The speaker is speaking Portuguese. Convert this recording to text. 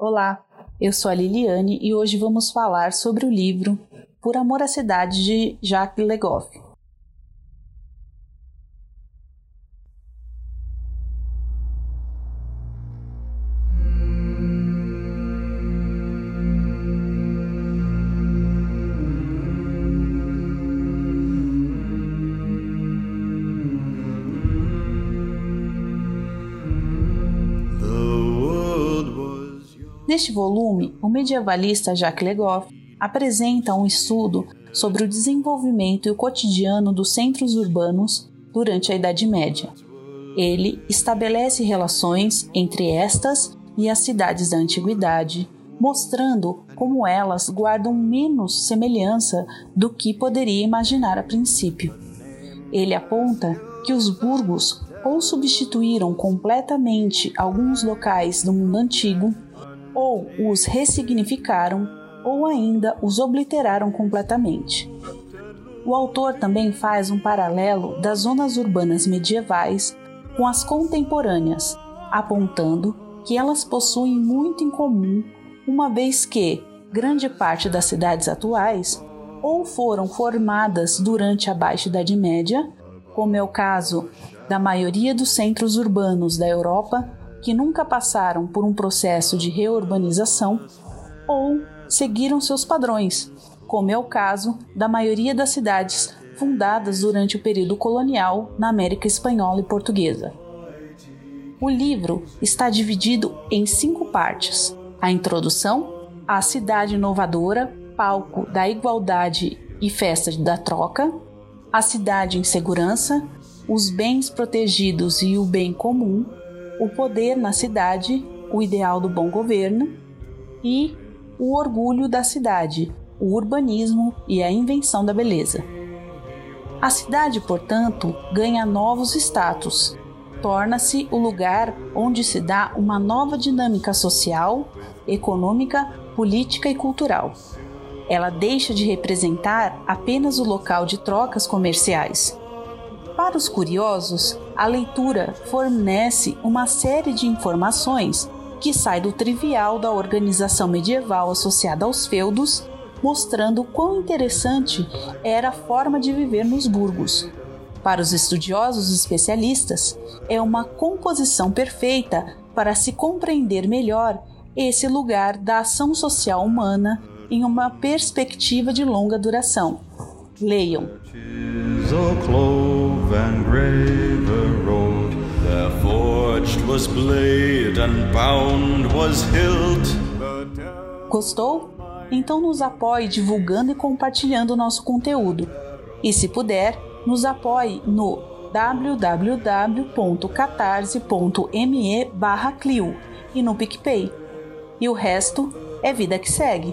Olá, eu sou a Liliane e hoje vamos falar sobre o livro Por Amor à Cidade de Jacques Legoff. Neste volume, o medievalista Jacques Legoff apresenta um estudo sobre o desenvolvimento e o cotidiano dos centros urbanos durante a Idade Média. Ele estabelece relações entre estas e as cidades da antiguidade, mostrando como elas guardam menos semelhança do que poderia imaginar a princípio. Ele aponta que os burgos ou substituíram completamente alguns locais do mundo antigo ou os ressignificaram ou ainda os obliteraram completamente. O autor também faz um paralelo das zonas urbanas medievais com as contemporâneas, apontando que elas possuem muito em comum, uma vez que grande parte das cidades atuais ou foram formadas durante a Baixa Idade Média, como é o caso da maioria dos centros urbanos da Europa que nunca passaram por um processo de reurbanização ou seguiram seus padrões, como é o caso da maioria das cidades fundadas durante o período colonial na América Espanhola e Portuguesa. O livro está dividido em cinco partes: a introdução, a cidade inovadora, palco da igualdade e festa da troca, a cidade em segurança, os bens protegidos e o bem comum, o poder na cidade, o ideal do bom governo e o orgulho da cidade, o urbanismo e a invenção da beleza. A cidade, portanto, ganha novos status, torna-se o lugar onde se dá uma nova dinâmica social, econômica, política e cultural. Ela deixa de representar apenas o local de trocas comerciais para os curiosos, a leitura fornece uma série de informações que sai do trivial da organização medieval associada aos feudos, mostrando quão interessante era a forma de viver nos burgos. Para os estudiosos especialistas, é uma composição perfeita para se compreender melhor esse lugar da ação social humana em uma perspectiva de longa duração. Leiam and graver road. There forged was blade and bound was hilt. Gostou? Então nos apoie divulgando e compartilhando o nosso conteúdo. E se puder, nos apoie no www.catarse.me barra Clio e no PicPay. E o resto é vida que segue.